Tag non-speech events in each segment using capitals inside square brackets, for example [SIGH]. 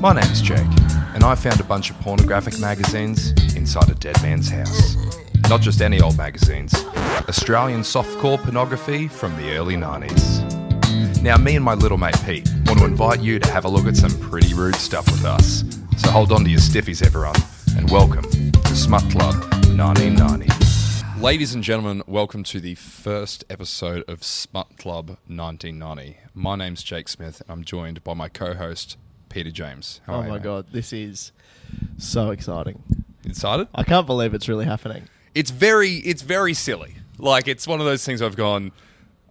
My name's Jake, and I found a bunch of pornographic magazines inside a dead man's house. Not just any old magazines, Australian softcore pornography from the early 90s. Now, me and my little mate Pete want to invite you to have a look at some pretty rude stuff with us. So hold on to your stiffies, everyone, and welcome to Smut Club 1990. Ladies and gentlemen, welcome to the first episode of Smut Club 1990. My name's Jake Smith, and I'm joined by my co host, Peter James. How Oh my god, this is so exciting. Excited? I can't believe it's really happening. It's very, it's very silly. Like it's one of those things I've gone.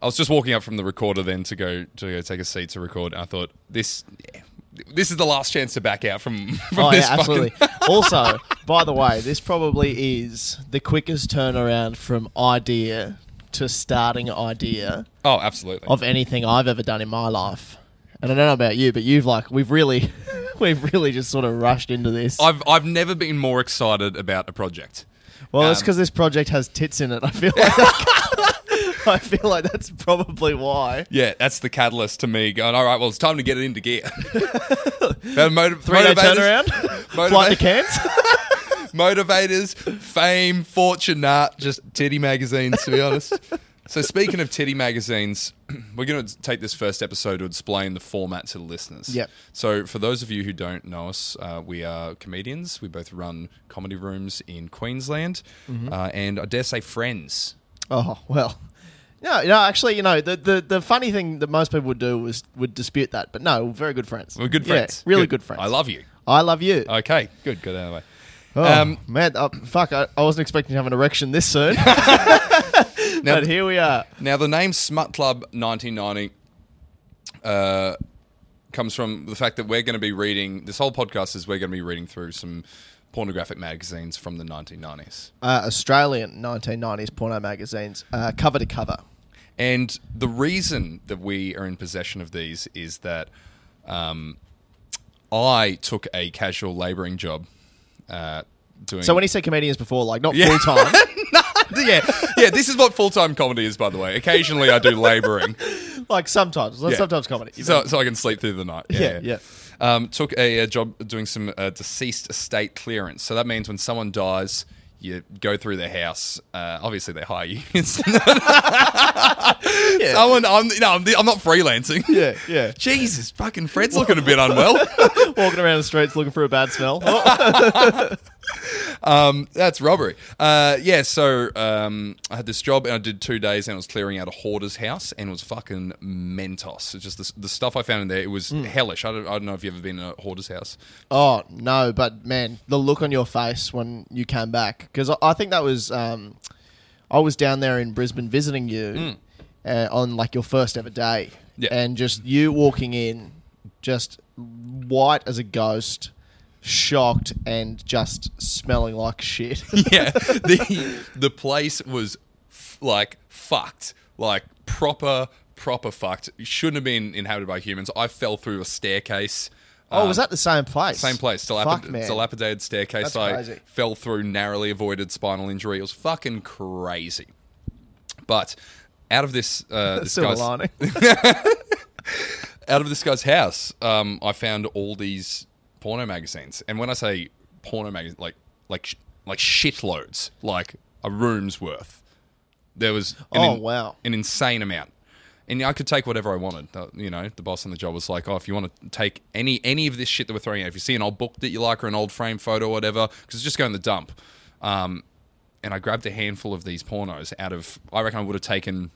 I was just walking up from the recorder then to go to go take a seat to record, and I thought this, this is the last chance to back out from [LAUGHS] from oh this yeah, absolutely. [LAUGHS] also, by the way, this probably is the quickest turnaround from idea to starting idea oh, absolutely. of anything I've ever done in my life. And I don't know about you, but you've like we've really [LAUGHS] we've really just sort of rushed into this. I've I've never been more excited about a project. well, it's um, because this project has tits in it. I feel like [LAUGHS] I feel like that's probably why. Yeah, that's the catalyst to me going. All right, well, it's time to get it into gear. [LAUGHS] [LAUGHS] Motiv- motivators- turnaround. Flight to Cairns. motivators, fame, fortune, nah, just titty magazines, to be honest. So, speaking of titty magazines, [CLEARS THROAT] we're going to take this first episode to explain the format to the listeners. Yep. So, for those of you who don't know us, uh, we are comedians. We both run comedy rooms in Queensland, Mm-hmm. uh, and I dare say friends. Oh well. No, no. Actually, you know, the, the, the funny thing that most people would do was would dispute that, but no, we're very good friends. We're good Yeah, friends. really good. friends. I love you. I love you. Okay, good. Good out of the way. oh, um, man, oh, fuck! I, I wasn't expecting to have an erection this soon, [LAUGHS] [LAUGHS] Now, but here we are. Now, the name Smut Club 1990 uh, comes from the fact that we're going to be reading. This whole podcast is we're going to be reading through some pornographic magazines from the 1990s. Uh, Australian 1990s porno magazines, uh, cover to cover. And the reason that we are in possession of these is that um, I took a casual labouring job. Uh, doing So when he said comedians before, like not Yeah. full time, [LAUGHS] yeah, yeah, this is what full time comedy is, by the way. Occasionally, I do labouring, like sometimes, Yeah. sometimes comedy. so so I can sleep through the night. Yeah, yeah. Um, took a, a job doing some uh, deceased estate clearance. So that means when someone dies, you go through their house. Uh, obviously, they hire you. [LAUGHS] Someone, I'm no, I'm, I'm not freelancing. yeah, yeah. Jesus, fucking Fred's looking a bit unwell. [LAUGHS] Walking around the streets looking for a bad smell. Oh, [LAUGHS] um, that's robbery. Uh, yeah, so um, I had this job and I did two days and I was clearing out a hoarder's house and it was fucking mentos. It's just the, the stuff I found in there. It was hellish. I don't, I don't know if you've ever been in a hoarder's house. Oh no, but man, the look on your face when you came back because I, I think that was um, I was down there in Brisbane visiting you uh, on like your first ever day, Yeah. and just you walking in, just white as a ghost, shocked and just smelling like shit. [LAUGHS] yeah, the the place was f- like fucked, like proper proper fucked. It shouldn't have been inhabited by humans. I fell through a staircase. oh, uh, was that the same place? Same place, Fuck, dilapid- man. dilapidated staircase. That's I crazy. fell through, narrowly avoided spinal injury. It was fucking crazy. But out of this, uh, [LAUGHS] this guy's [LAUGHS] out of this guy's house, um, I found all these porno magazines. And when I say porno magazines, like like like shitloads, like a room's worth. There was an Oh, wow. an insane amount. And I could take whatever I wanted. You know, the boss on the job was like, "Oh, if you want to take any any of this shit that we're throwing out, if you see an old book that you like or an old frame photo or whatever, because it's just going in the dump." Um, and I grabbed a handful of these pornos out of. I reckon I would have taken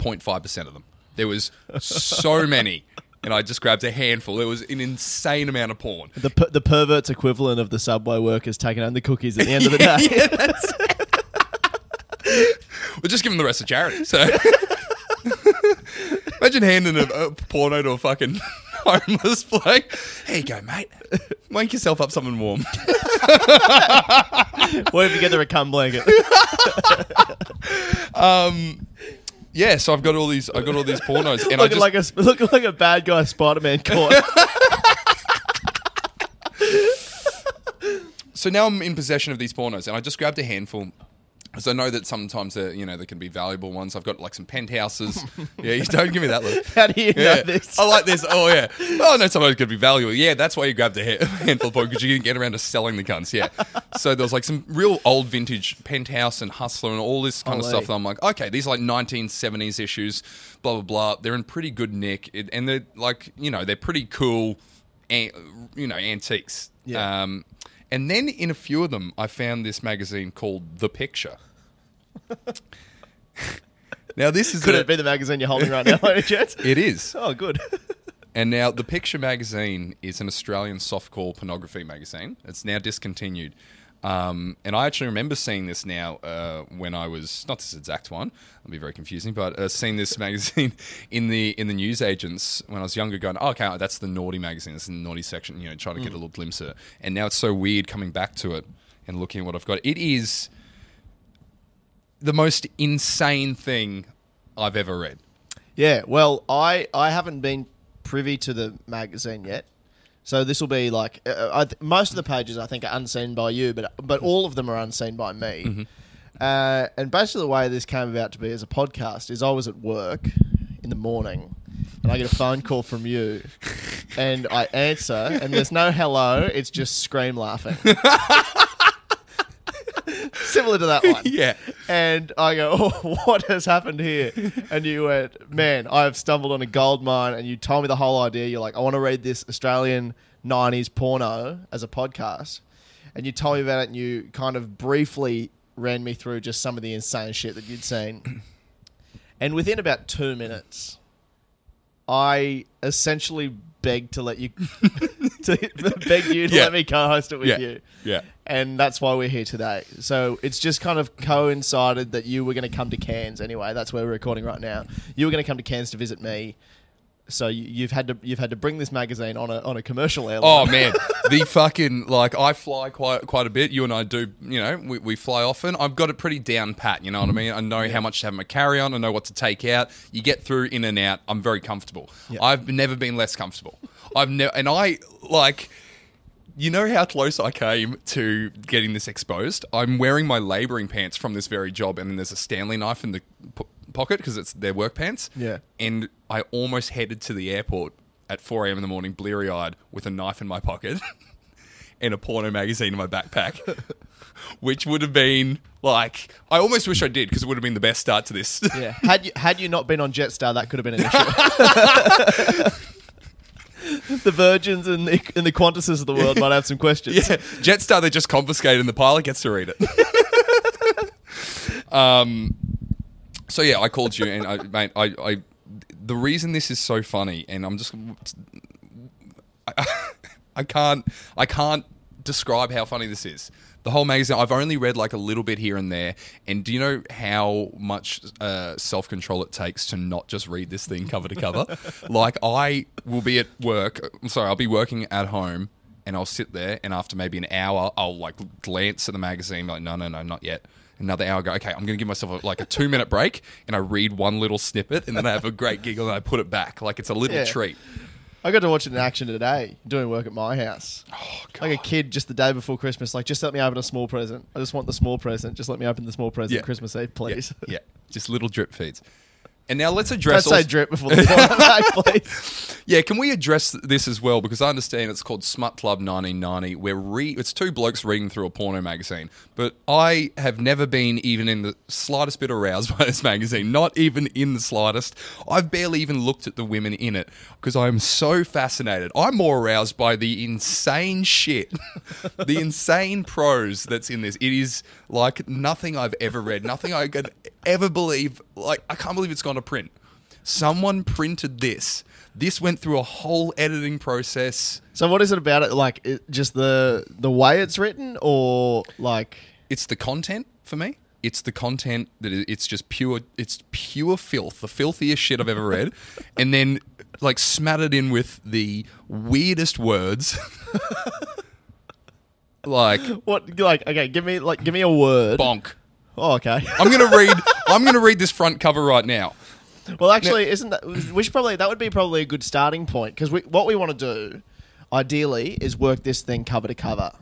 0.5 percent of them. There was so [LAUGHS] many and I just grabbed a handful. It was an insane amount of porn. The per- the pervert's equivalent of the subway workers taking home the cookies at the end of the [LAUGHS] day. yeah, that's We'll just give them the rest of charity. So [LAUGHS] imagine handing a, a porno to a fucking [LAUGHS] homeless bloke. Here you go, mate. Make yourself up something warm. What if you get the cum blanket? Um, Yeah, so I've got all these. I've got all these pornos, and I looking just like a [LAUGHS] looking like a bad guy Spider Man caught. [LAUGHS] so now I'm in possession of these pornos, and I just grabbed a handful. Because I know that sometimes they're, you know, they can be valuable ones. I've got like some penthouses. [LAUGHS] yeah, you don't give me that look. [LAUGHS] How do you know this? I like this. Oh yeah. Oh no, somebody's gonna be valuable. Yeah, that's why you grabbed a [LAUGHS] handful of because you didn't get around to selling the cunts. Yeah. So there was like some real old vintage penthouse and hustler and all this kind of stuff. And I'm like, okay, these are like 1970s issues. Blah blah blah. They're in pretty good nick, it, and they're like, you know, they're pretty cool. You know, antiques. Yeah. Um, and then in a few of them, I found this magazine called The Picture. [LAUGHS] now this is Could a- it be the magazine you're holding right now, [LAUGHS] Jets? it is. [LAUGHS] Oh, good. And now, The Picture magazine is an Australian softcore pornography magazine. It's now discontinued. Um, and I actually remember seeing this now uh, when I was not this exact one. It'll be very confusing, but uh, seeing this [LAUGHS] magazine in the in the newsagents when I was younger, going, oh, "Okay, that's the naughty magazine. It's in the naughty section." You know, trying to get a little glimpse of it. And now it's so weird coming back to it and looking at what I've got. It is the most insane thing I've ever read. Yeah, well, I I haven't been privy to the magazine yet, so this will be like uh, I th- most of the pages I think are unseen by you, but but all of them are unseen by me. Uh, and basically, the way this came about to be as a podcast is I was at work in the morning, and I get a phone call from you, and I answer, and there's no hello, it's just scream laughing. [LAUGHS] Similar to that one. [LAUGHS] Yeah. And I go, [LAUGHS] oh, what has happened here? And you went, man, I have stumbled on a gold mine. And you told me the whole idea. You're like, I want to read this Australian 90s porno as a podcast. And you told me about it and you kind of briefly ran me through just some of the insane shit that you'd seen. [CLEARS THROAT] And within about two minutes, I essentially begged to let you, [LAUGHS] [LAUGHS] to [LAUGHS] beg you to Yeah. let me co-host it with Yeah. you Yeah. and that's why we're here today. So it's just kind of coincided that you were going to come to Cairns anyway. That's where we're recording right now. You were going to come to Cairns to visit me. So you, you've had to you've had to bring this magazine on a on a commercial airline. Oh [LAUGHS] man, the fucking like I fly quite quite a bit. You and I do, you know, we, we fly often. I've got it pretty down pat. You know what I mean? I know how much to have my carry on. I know what to take out. You get through in and out. I'm very comfortable. Yeah. I've never been less comfortable. I've never, and I like. You know how close I came to getting this exposed? I'm wearing my labouring pants from this very job, and then there's a Stanley knife in the pocket because it's their work pants. Yeah. And I almost headed to the airport at 4 a.m. in the morning, bleary eyed, with a knife in my pocket [LAUGHS] and a porno magazine in my backpack, [LAUGHS] which would have been like, I almost wish I did because it would have been the best start to this. yeah. Had you had you not been on Jetstar, that could have been an issue. [LAUGHS] the Virgins and the, and the Qantases of the world might have some questions. Yeah, Jetstar they just confiscate and the pilot gets to read it. um, so yeah, I called you and I, mate, I, I, the reason this is so funny, and I'm just, I, [LAUGHS] I can't, I can't describe how funny this is. The whole magazine, I've only read like a little bit here and there. And do you know how much uh, self control it takes to not just read this thing cover to cover? [LAUGHS] like, I will be at work, I'm sorry, I'll be working at home and I'll sit there, and after maybe an hour, I'll like glance at the magazine, like, no, no, no, not yet. Another hour, I go, okay, I'm going to give myself a, like a two minute break, and I read one little snippet, and then I have a great giggle, and I put it back. Like, it's a little Yeah. treat. I got to watch it in action today, doing work at my house. Oh, God. Like a kid just the day before Christmas, like, just let me open a small present. I just want the small present. Just let me open the small present Yeah. Christmas Eve, please. Yeah, [LAUGHS] yeah, just little drip feeds. And now let's Don't address. say also- drip before the porno, please. Yeah, can we address this as well? Because I understand it's called Smut Club 1990, where re- it's two blokes reading through a porno magazine. But I have never been even in the slightest bit aroused [LAUGHS] by this magazine, not even in the slightest. I've barely even looked at the women in it because I'm so fascinated. I'm more aroused by the insane shit, [LAUGHS] the insane prose that's in this. It is like nothing I've ever read, nothing I could ever believe. Like, I can't believe it's gone to print. Someone printed this. This went through a whole editing process. So what is it about it? Like it, just the the way it's written, or like It's the content for me. It's the content that it's just pure. It's pure filth, the filthiest shit I've ever read, [LAUGHS] and then like smattered in with the weirdest words. [LAUGHS] like [LAUGHS] what? Like okay, give me like give me a word. bonk. Oh, okay. I'm gonna read. I'm gonna read this front cover right now. Well, actually, isn't that we should probably that would be probably a good starting point because we, what we want to do, ideally, is work this thing cover to cover.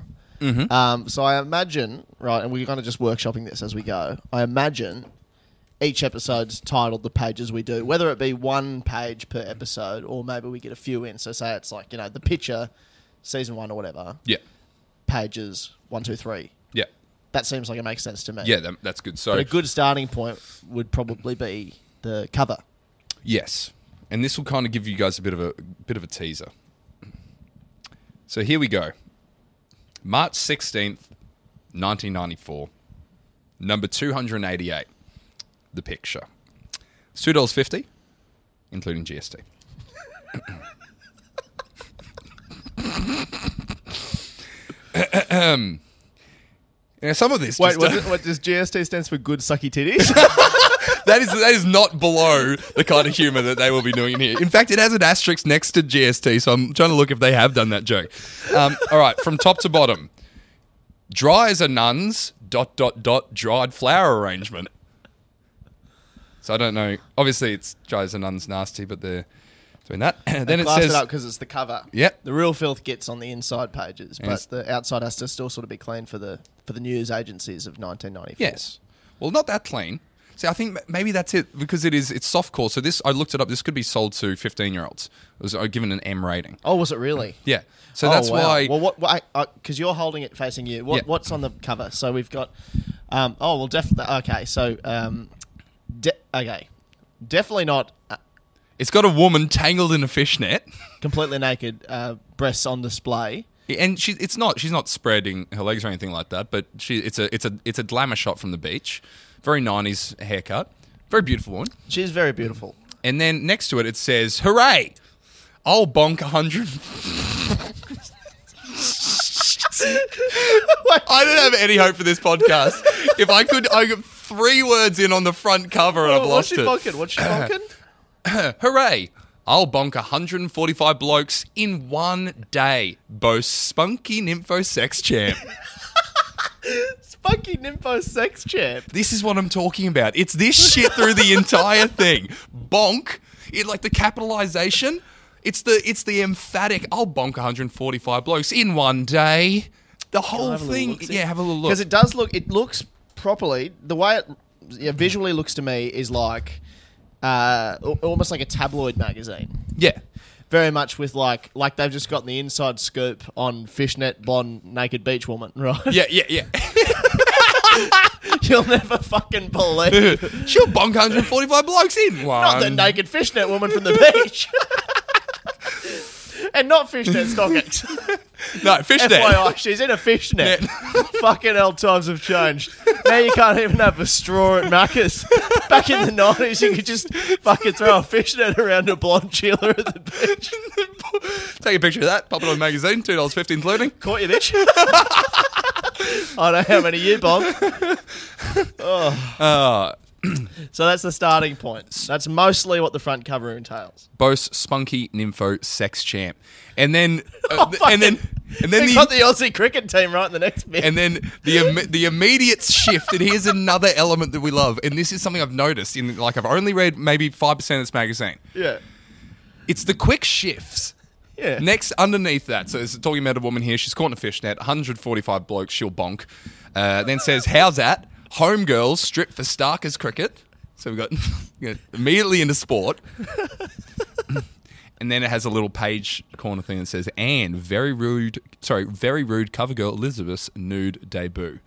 Mm-hmm. Um, so I imagine, right, and we're kind of just workshopping this as we go. I imagine each episode's titled the pages we do, whether it be one page per episode or maybe we get a few in. So say it's like you know the picture, season one or whatever, Yeah, pages one, two, three. That seems like it makes sense to me. yeah. That, that's good. So But a good starting point would probably be the cover. Yes, and this will kind of give you guys a bit of a bit of a teaser. So here we go. March sixteenth, nineteen ninety four, number two hundred eighty eight. The picture. It's two dollars fifty, including GST. Yeah, some of this. Wait, just- what, [LAUGHS] does- what does GST stands for? Good sucky titties. [LAUGHS] that is that is not below the kind of humor that they will be doing in here. In fact, it has an asterisk next to GST, so I'm trying to look if they have done that joke. Um, all right, from top to bottom, dry as a nun's dot dot dot dried flower arrangement. So I don't know. Obviously, it's dry as a nun's nasty, but they're doing that. And [CLEARS THROAT] then it Class says it because it's the cover. Yep. The real filth gets on the inside pages, but the outside has to still sort of be clean for the for the news agencies of 1994. Yes. Well, not that clean. See, I think maybe that's it because it is it's softcore. So this I looked it up. This could be sold to 15 year olds. It was uh, given an M rating. Oh, was it really? [LAUGHS] Yeah. So Oh, that's wow. why. Well, what? Because you're holding it facing you. What, Yeah. What's on the cover? So we've got. Um, oh well, definitely. Okay, so um, de- okay, definitely not uh, It's got a woman tangled in a fishnet, [LAUGHS] completely naked, uh, breasts on display. And she it's not she's not spreading her legs or anything like that. But she it's a it's a it's a glamour shot from the beach, very nineties haircut, very beautiful one. She's very beautiful. And then next to it it says, "Hooray! I'll bonk a hundred. I don't have any hope for this podcast. If I could, I got three words in on the front cover and I've What's lost she it. bonking? What's she bonking? [COUGHS] Hooray! I'll bonk 145 blokes in one day. Boasts Spunky Nympho Sex Champ. [LAUGHS] Spunky Nympho sex champ. this is what I'm talking about. It's this shit through the entire [LAUGHS] thing. Bonk. It like the capitalization. It's the it's the emphatic. I'll bonk 145 blokes in one day. The whole thing. Yeah, have a little look. Because it does look, it looks properly. The way it yeah, visually looks to me is like uh, almost like a tabloid magazine. yeah. Very much with like like they've just gotten the inside scoop on fishnet blonde naked beach woman, [LAUGHS] right? Yeah, yeah, yeah. [LAUGHS] You'll never fucking believe. [LAUGHS] She'll bonk 145 blokes in one. Not the naked fishnet woman from the beach. And not fishnet stockings. [LAUGHS] No, fishnet. FYI, she's in a fishnet. [LAUGHS] Fucking hell, times have changed. Now you can't even have a straw at Macca's. Back in the nineties, you could just fucking throw a fishnet around a blonde chiller at the beach. [LAUGHS] Take a picture of that. Pop it on the magazine. Two dollars fifty including. Caught you, bitch. I know how many you bomb. Uh, So that's the starting point. That's mostly what the front cover entails. boasts spunky nympho sex champ, and then uh, [LAUGHS] th- and then and then the, got the Aussie cricket team right in the next bit. and then the Im- the immediate shift. And here's another element that we love, and this is something I've noticed in like I've only read maybe five percent of this magazine. yeah. It's the quick shifts. Yeah. Next, underneath that, so it's talking about a woman here. She's caught in a fishnet. 145 blokes. She'll bonk. Uh, then says, "How's that? Homegirls strip for Starkers cricket." So we got, [LAUGHS] we got immediately into sport. and then it has a little page corner thing that says, "And very rude, sorry, very rude cover girl Elizabeth's nude debut."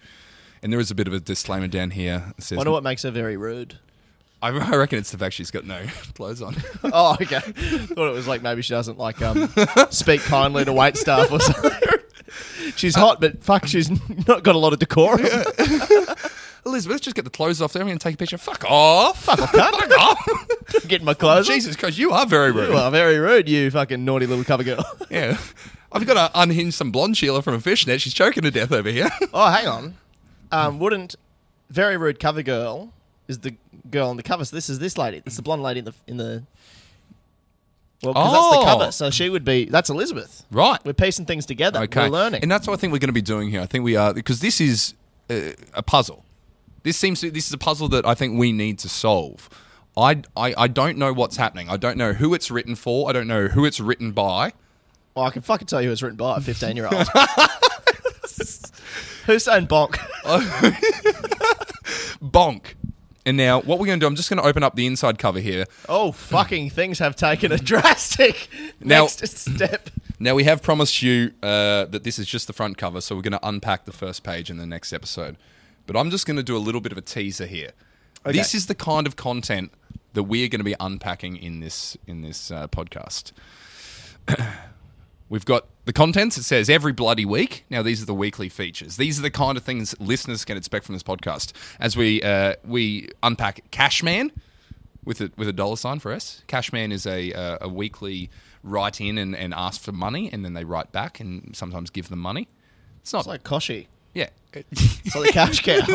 And there is a bit of a disclaimer down here. It says, Wonder what makes her very rude. I, I reckon it's the fact she's got no [LAUGHS] clothes on. [LAUGHS] Oh, okay. Thought it was like maybe she doesn't like um, speak kindly to wait staff or something. She's hot, but fuck, she's not got a lot of decorum. Elizabeth, let's just get the clothes off there. I'm going to take a picture. Fuck off. Fuck off. Fuck off. [LAUGHS] Getting my clothes. on. Jesus Christ, you are very rude. You are very rude, you fucking naughty little cover girl. [LAUGHS] Yeah. I've got to unhinge some blonde Sheila from a fishnet. She's choking to death over here. [LAUGHS] oh, hang on. Um, wouldn't very rude cover girl is the girl on the cover? So this is this lady. This is the blonde lady in the in the. Well, because that's Oh. the cover. So she would be. That's Elizabeth. right. We're piecing things together. Okay. We're learning. And that's what I think we're going to be doing here. I think we are, because this is uh, a puzzle. This seems to, this is a puzzle that I think we need to solve. I, I, I don't know what's happening. I don't know who it's written for. I don't know who it's written by. well, I can fucking tell you who it's written by a fifteen-year-old. [LAUGHS] Who's saying bonk? [LAUGHS] Bonk. And now, what we're going to do, I'm just going to open up the inside cover here. Oh, fucking things have taken a drastic Now- next step. Now, we have promised you uh, that this is just the front cover, so we're going to unpack the first page in the next episode. But I'm just going to do a little bit of a teaser here. Okay. This is the kind of content that we're going to be unpacking in this in this uh, podcast. We've got the contents. It says every bloody week. Now these are the weekly features. These are the kind of things listeners can expect from this podcast. As we uh, we unpack Cashman with a with a dollar sign for us. Cashman is a uh, a weekly write in and, and ask for money, and then they write back and sometimes give them money. It's not It's like Koshi. Yeah. Like the cash cow.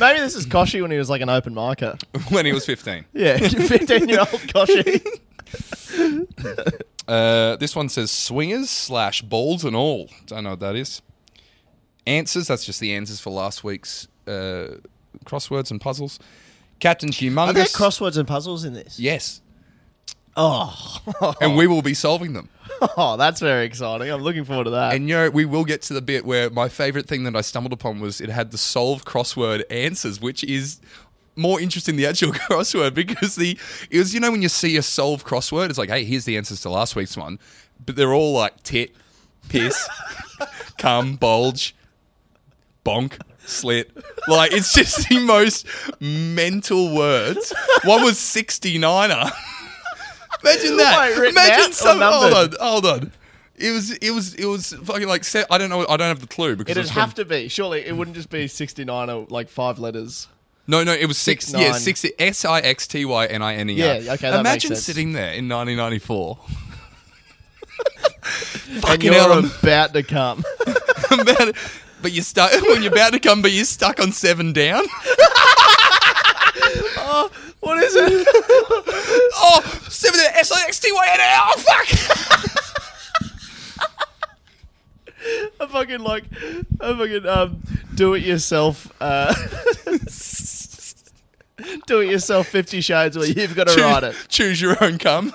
Maybe this is [LAUGHS] Koshi when he was like an open micer. when he was fifteen. [LAUGHS] Yeah, 15 year old Koshi. [LAUGHS] Uh, this one says swingers slash balls and all. Don't know what that is. Answers. That's just the answers for last week's uh, crosswords and puzzles. Captain Are there Humongous. crosswords and puzzles in this? yes, Oh. and we will be solving them. oh, that's very exciting. I'm looking forward to that. And you know, we will get to the bit where my favorite thing that I stumbled upon was it had the solve crossword answers, which is more interesting than the actual [LAUGHS] crossword because the it was you know when you see a solve crossword, it's like, hey, here's the answers to last week's one, but they're all like tit, piss, [LAUGHS] cum, bulge, bonk, slit. Like it's just [LAUGHS] the most mental words. One was 69er. Imagine that. Wait, Imagine some. Hold on, hold on. It was, it was, it was fucking like. Se- I don't know. I don't have the clue because It'd it's have from- to be. Surely it wouldn't just be 69 or like five letters. No, no, it was six. Six, yeah, nine. six. S I X T Y N I N E R. Yeah, okay, that makes Imagine sense. sitting there in 1994. [LAUGHS] and Fucking you're hell, I'm- about to come. [LAUGHS] about it. But you're stuck [LAUGHS] when you're about to come, but you're stuck on seven down. What is it? [LAUGHS] Oh, seven. S I X T Y N R. Oh, fuck. [LAUGHS] a fucking like a fucking um do it yourself uh [LAUGHS] do it yourself 50 shades where you've got to write it. Choose your own cum.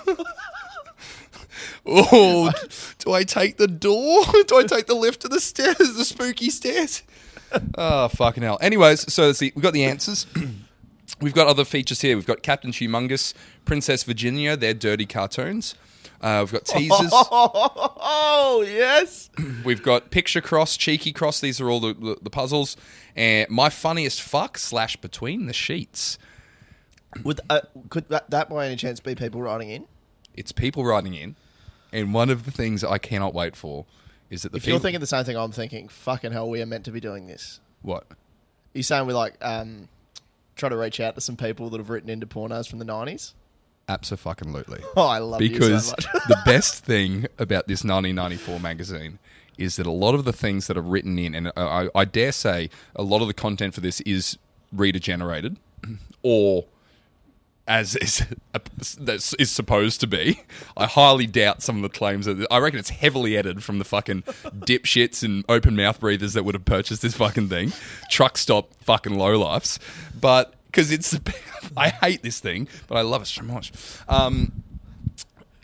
oh, do I take the door? Do I take the lift to the stairs, the spooky stairs? Oh, fucking hell. Anyways, so let's see. We've got the answers. [CLEARS THROAT] We've got other features here. We've got Captain Humongous, Princess Virginia, they're dirty cartoons. Uh, we've got teasers. [LAUGHS] Oh, yes. [CLEARS THROAT] We've got Picture Cross, Cheeky Cross. These are all the, the, the puzzles. And My Funniest Fuck slash Between the Sheets. Would uh, could that, that by any chance be people writing in? It's people writing in. And one of the things I cannot wait for is that the If people. you're thinking the same thing I'm thinking, fucking hell, we are meant to be doing this. what? You're saying we're like um try to reach out to some people that have written into pornos from the 90s? Absolutely. [LAUGHS] Oh, I love because you so [LAUGHS] the best thing about this 1994 magazine is that a lot of the things that are written in, and I, I dare say a lot of the content for this is reader generated, [CLEARS THROAT] or as is, supposed to be. I highly doubt some of the claims. That, I reckon it's heavily edited from the fucking dipshits and open mouth breathers that would have purchased this fucking thing. Truck stop fucking lowlifes. But because it's, I hate this thing, but I love it so much. Um,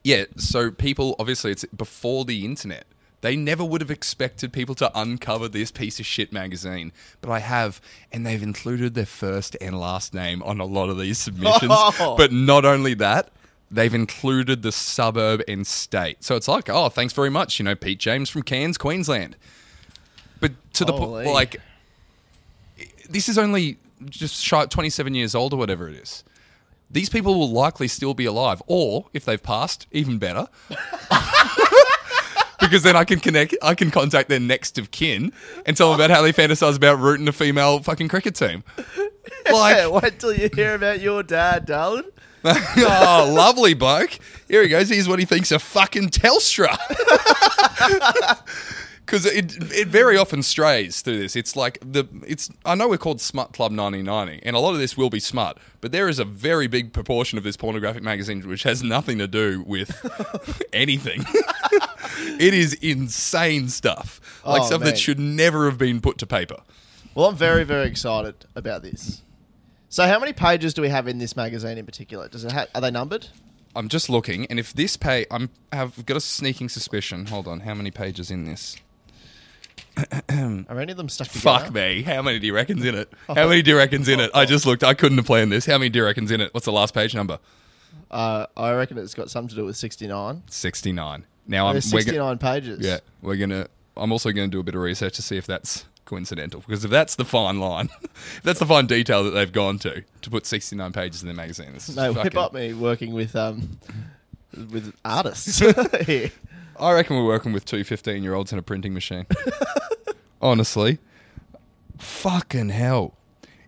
yeah, so people obviously it's before the internet. They never would have expected people to uncover this piece of shit magazine, but I have, and they've included their first and last name on a lot of these submissions. Oh. [LAUGHS] But not only that, they've included the suburb and state. So it's like, oh, thanks very much, you know, Pete James from Cairns, Queensland. But to the point, like, this is only just shy 27 years old or whatever it is. These people will likely still be alive, or if they've passed, even better. [LAUGHS] because then I can connect. I can contact their next of kin and tell them about how they fantasize about rooting a female fucking cricket team. [LAUGHS] Like, Wait till you hear about your dad, darling. [LAUGHS] oh, lovely bloke. Here he goes. Here's what he thinks of fucking Telstra. [LAUGHS] Because it it very often strays through this. It's like the it's I know we're called Smut Club 1990, and a lot of this will be smut, but there is a very big proportion of this pornographic magazine which has nothing to do with [LAUGHS] anything. [LAUGHS] it is insane stuff, like Oh, stuff man. that should never have been put to paper. Well, I'm very, very excited about this. So, how many pages do we have in this magazine in particular? Does it ha- are they numbered? I'm just looking, and if this page, I'm have got a sneaking suspicion. Hold on, how many pages in this? Are any of them stuck together? Fuck me. How many do you reckon's in it? How many do you reckon's in it? I just looked. I couldn't have planned this. How many do you reckon's in it? What's the last page number? Uh, I reckon it's got something to do with 69. 69. Now I'm There's we're 69 pages. Yeah, we're going to I'm also going to do a bit of research to see if that's coincidental because if that's the fine line, [LAUGHS] if that's the fine detail that they've gone to to put 69 pages in their magazine. This is No, whip fucking- up me working with um with artists [LAUGHS] [LAUGHS] here. I reckon we're working with two 15 year olds in a printing machine. [LAUGHS] Honestly. Fucking hell.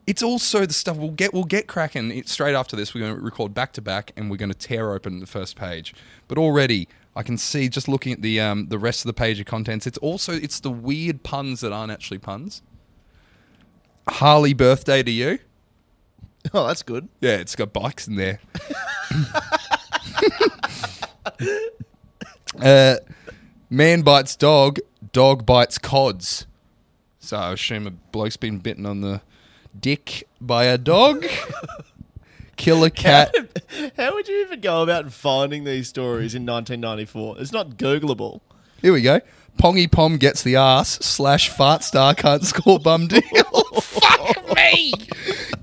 It's also the stuff we'll get. We'll get cracking it, straight after this. We're going to record back to back, and we're going to tear open the first page. But already, I can see just looking at the um, the rest of the page of contents. It's also it's the weird puns that aren't actually puns. Harley birthday to you. [LAUGHS] Oh, that's good. Yeah, it's got bikes in there. [LAUGHS] uh, man bites dog, dog bites cods. So I assume a bloke's been bitten on the dick by a dog. [LAUGHS] Kill a cat. How would you even go about finding these stories in 1994? It's not Googleable. Here we go. Pongy Pom gets the ass slash fart star can't score bum deal. [LAUGHS] Fuck me.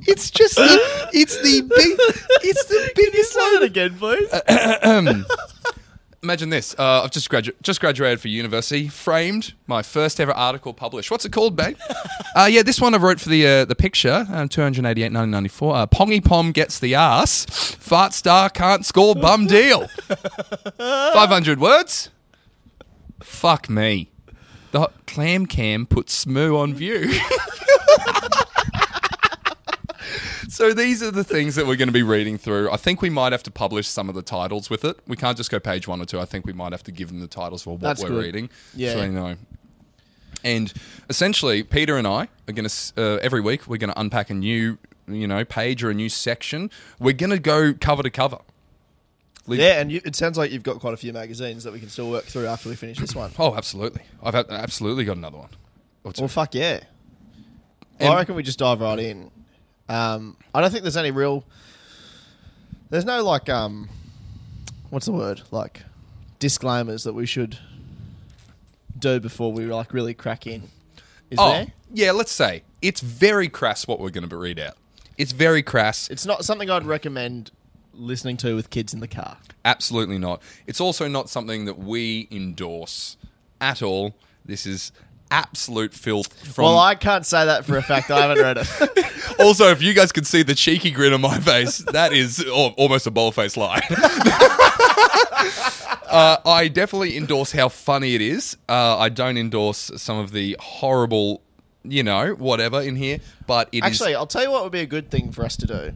It's just the, it's the big it's the biggest Say that again, please. [CLEARS THROAT] [LAUGHS] Uh, Imagine this. Uh, I've just gradu- just graduated for university. Framed my first ever article published. What's it called, babe? [LAUGHS] uh, yeah, this one I wrote for the uh, the picture. Um, 288, 1994. Uh, Pongy Pom gets the ass. Fart star can't score bum deal. [LAUGHS] 500 words. Fuck me. The hot clam cam puts Smoo on view. [LAUGHS] So these are the things that we're going to be reading through. I think we might have to publish some of the titles with it. We can't just go page one or two. I think we might have to give them the titles for what That's we're good. reading. Yeah. So know. And essentially, Peter and I are going to uh, every week we're going to unpack a new, you know, page or a new section. We're going to go cover to cover. Leave- yeah, and you, it sounds like you've got quite a few magazines that we can still work through after we finish this one. Oh, absolutely. I've absolutely got another one. Well, fuck yeah. And- I reckon we just dive right in. Um, I don't think there's any real. There's no like um, what's the word like disclaimers that we should do before we like really crack in. Is oh, there? yeah. Let's say it's very crass what we're going to read out. It's very crass. It's not something I'd recommend listening to with kids in the car. Absolutely not. It's also not something that we endorse at all. This is absolute filth. From well, I can't say that for a fact. I haven't read it. [LAUGHS] also, if you guys could see the cheeky grin on my face, that is al- almost a bold faced lie. [LAUGHS] uh, I definitely endorse how funny it is. Uh, I don't endorse some of the horrible, you know, whatever in here. But it is Actually, I'll tell you what would be a good thing for us to do.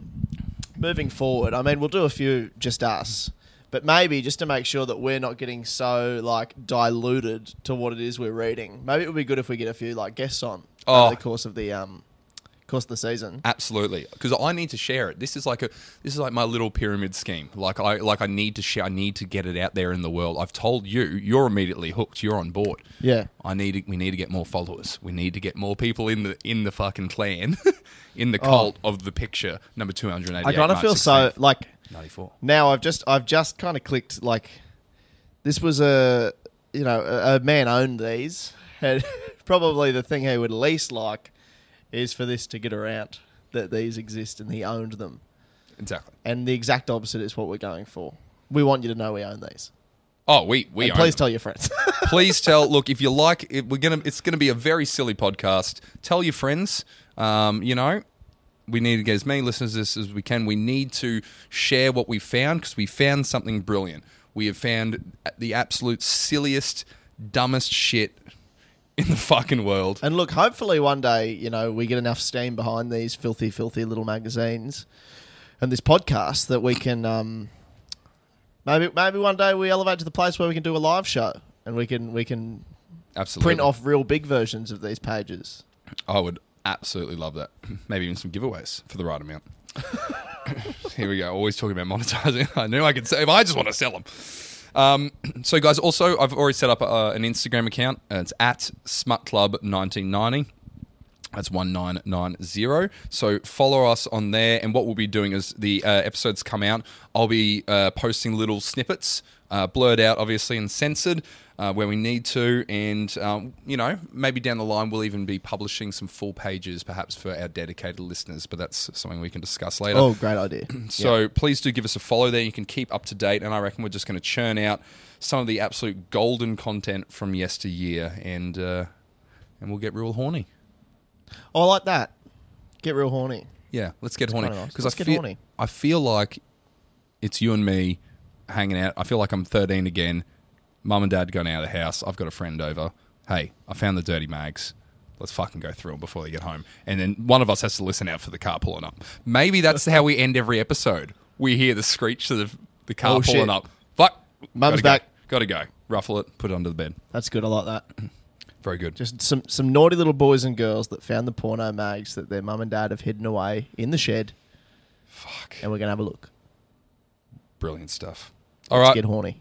Moving forward, I mean, we'll do a few just us, but maybe just to make sure that we're not getting so like diluted to what it is we're reading. Maybe it would be good if we get a few like guests on Oh. over the course of the um course of the season. Absolutely, because I need to share it. This is like a this is like my little pyramid scheme. Like I like I need to share. I need to get it out there in the world. I've told you, you're immediately hooked. You're on board. Yeah. I need we need to get more followers. We need to get more people in the in the fucking clan, [LAUGHS] in the cult of the picture number two hundred eighty. Oh. I kind of feel so like ninety four. now I've just I've just kind of clicked like this was a you know a, a man owned these [LAUGHS] and probably the thing he would least like is for this to get around that these exist and he owned them Exactly. and the exact opposite is what we're going for we want you to know we own these Oh, we we please them. tell your friends [LAUGHS] please tell. Look, if you like, it, we're gonna. It's gonna be a very silly podcast. Tell your friends. Um, you know, we need to get as many listeners as, as we can. We need to share what we found because we found something brilliant. We have found the absolute silliest, dumbest shit in the fucking world. And look, hopefully one day, you know, we get enough steam behind these filthy, filthy little magazines and this podcast that we can um, maybe maybe one day we elevate to the place where we can do a live show and we can we can Absolutely. print off real big versions of these pages. I would absolutely love that. [CLEARS THROAT] Maybe even some giveaways for the right amount. [COUGHS] Here we go. Always talking about monetizing. [LAUGHS] I knew I could say, I just want to sell them. Um, [CLEARS THROAT] so, guys, also, I've already set up uh, an Instagram account. It's at smutclub1990. That's 1990. So follow us on there. And what we'll be doing is the uh, episodes come out, I'll be uh, posting little snippets, uh, blurred out, obviously, and censored uh, where we need to. And, um, you know, maybe down the line, we'll even be publishing some full pages, perhaps for our dedicated listeners. But that's something we can discuss later. Oh, great idea. [CLEARS THROAT] So please do give us a follow there. You can keep up to date, and I reckon we're just going to churn out some of the absolute golden content from yesteryear, and uh, and we'll get real horny. Oh, I like that. Get real horny. Yeah, let's get horny nice. because Let's I get feel horny. I feel like it's you and me hanging out. I feel like I'm 13 again. Mum and dad gone out of the house. I've got a friend over. Hey, I found the dirty mags. Let's fucking go through them before they get home. And then one of us has to listen out for the car pulling up. Maybe that's how we end every episode. We hear the screech of the, the car Oh, pulling shit. up. Fuck. Mum's Gotta go. back. Gotta go. Ruffle it. Put it under the bed. That's good. I like that. Very good. Just some some naughty little boys and girls that found the porno mags that their mum and dad have hidden away in the shed, Fuck. and we're gonna have a look. Brilliant stuff. All Let's right. get horny.